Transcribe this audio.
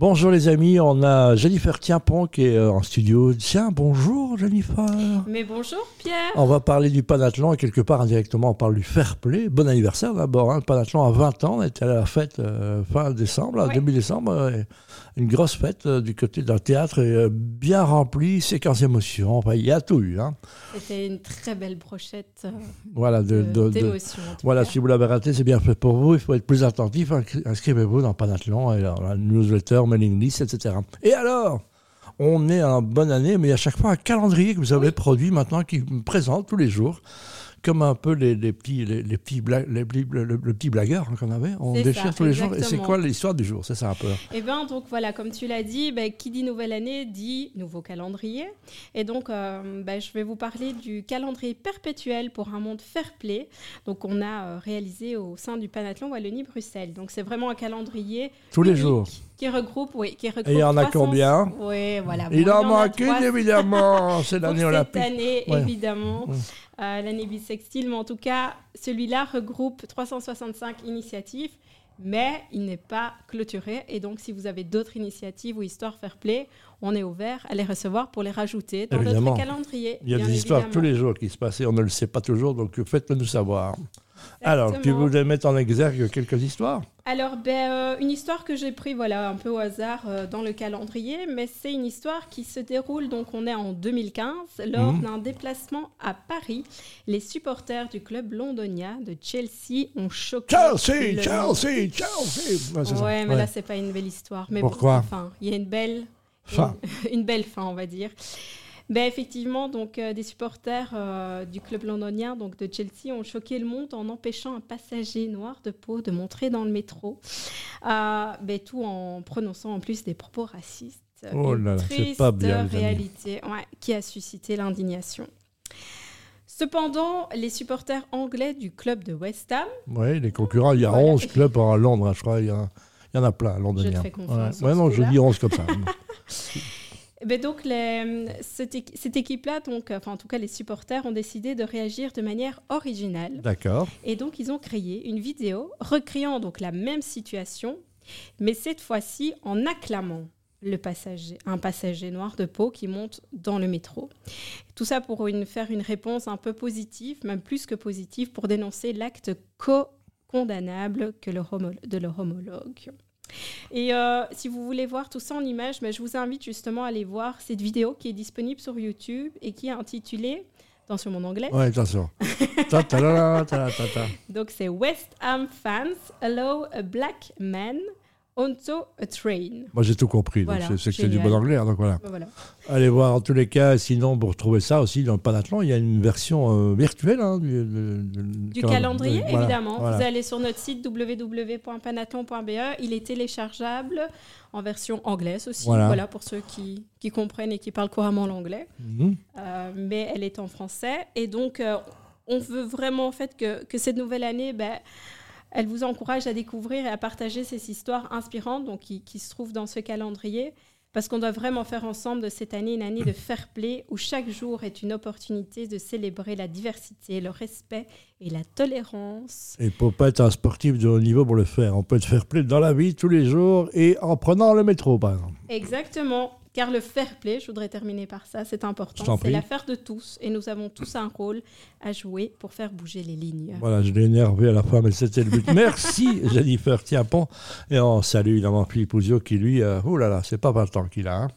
Bonjour les amis, on a Jennifer Tiampon qui est euh, en studio. Tiens, bonjour Jennifer. Mais bonjour Pierre. On va parler du panathlon et quelque part indirectement on parle du fair play. Bon anniversaire d'abord, hein. le panathlon a 20 ans, on était à la fête euh, fin décembre, début décembre. une grosse fête euh, du côté d'un théâtre euh, bien rempli, séquence émotion, enfin, il y a tout eu. hein. C'était une très belle brochette Voilà, de, de- Voilà, cas. si vous l'avez raté, c'est bien fait pour vous. Il faut être plus attentif. Inscri- Inscrivez-vous dans Panathlon, et alors, la newsletter, mailing list, etc. Et alors, on est en bonne année, mais à chaque fois un calendrier que vous avez produit maintenant qui me présente tous les jours. Comme un peu les, les petits, les, les petits bla- les le, le- le petit blagueur hein, qu'on avait. On déchire ça, tous les jours. Et c'est quoi l'histoire du jour? C'est ça un peu. Eh bien, donc voilà, comme tu l'as dit, ben, qui dit nouvelle année dit nouveau calendrier. Et donc, euh, ben, je vais vous parler du calendrier perpétuel pour un monde fair play. Donc, on a euh, réalisé au sein du Panathlon Wallonie-Bruxelles. Donc, c'est vraiment un calendrier Tous les jours. qui regroupe, oui, qui regroupe. Et il y en a 300 combien? Oui, voilà. Il en manque une, 300. évidemment. C'est l'année cette olympique. année, Ouais. évidemment, Ouais. Euh, l'année bissextile. Mais en tout cas, celui-là regroupe 365 initiatives, mais il n'est pas clôturé. Et donc, si vous avez d'autres initiatives ou histoires fair play, on est ouvert à les recevoir pour les rajouter dans Évidemment. notre calendrier. Il y a des histoires tous les jours qui se passent et on ne le sait pas toujours, donc faites-le nous savoir. Alors, tu Exactement. voulais mettre en exergue quelques histoires Alors, ben, euh, une histoire que j'ai pris voilà, un peu au hasard euh, dans le calendrier, mais c'est une histoire qui se déroule, donc on est en 2015, lors Mhm. d'un déplacement à Paris. Les supporters du club londonien de Chelsea ont choqué. Chelsea, le- Chelsea, Chelsea Ouais, mais là, c'est pas une belle histoire. Mais Pourquoi? bon, enfin, il y a une belle, une belle fin, on va dire. Ben, effectivement, donc, euh, des supporters euh, du club londonien donc de Chelsea ont choqué le monde en empêchant un passager noir de peau de montrer dans le métro. Euh, ben, tout en prononçant en plus des propos racistes. Oh Une là là, c'est pas bien, réalité ouais, qui a suscité l'indignation. Cependant, les supporters anglais du club de West Ham Oui, les concurrents, il y a Voilà. 11 clubs à Londres, hein, je crois. Il y, a- il y en a plein, londoniens. fais confiance Ouais, sur non, je dis 11 comme ça. Ben donc, les- cette, équi- cette équipe-là, donc, enfin, en tout cas, les supporters ont décidé de réagir de manière originale. D'accord. Et donc, ils ont créé une vidéo recréant donc la même situation, mais cette fois-ci en acclamant le passager, un passager noir de peau qui monte dans le métro. Tout ça pour une, faire une réponse un peu positive, même plus que positive, pour dénoncer l'acte co-condamnable que leur homo- de leur homologue. Et euh, si vous voulez voir tout ça en images, ben, je vous invite justement à aller voir cette vidéo qui est disponible sur YouTube et qui est intitulée, attention mon anglais, Ouais, attention. Ta ta ta. donc c'est West Ham fans allow a black man onto a train. Moi, j'ai tout compris. Voilà, c'est que c'est du bon anglais. hein, donc voilà. Voilà. Allez voir en tous les cas. Sinon, pour retrouver ça aussi dans le Panathlon, il y a une version euh, virtuelle hein, du, de- Du calend- calendrier, évidemment. voilà. Vous allez sur notre site www.panathlon.be. Il est téléchargeable en version anglaise aussi, Voilà. voilà, pour ceux qui, qui comprennent et qui parlent couramment l'anglais. Mhm. Euh, mais elle est en français. Et donc, euh, on veut vraiment en fait que, que cette nouvelle année, ben, elle vous encourage à découvrir et à partager ces histoires inspirantes donc, qui, qui se trouvent dans ce calendrier. Parce qu'on doit vraiment faire ensemble de cette année une année de fair play où chaque jour est une opportunité de célébrer la diversité, le respect et la tolérance. Et pour pas être un sportif de haut niveau pour le faire, on peut être faire play dans la vie tous les jours et en prenant le métro, par exemple. Exactement. Car le fair play, je voudrais terminer par ça, c'est important. C'est l'affaire de tous et nous avons tous un rôle à jouer pour faire bouger les lignes. Voilà, je l'ai énervé à la fin, mais c'était le but. Merci Jennifer Tiapon. Et on salue évidemment Philippe Ouzio qui lui, euh, oh là là, c'est pas 20 ans qu'il a. hein.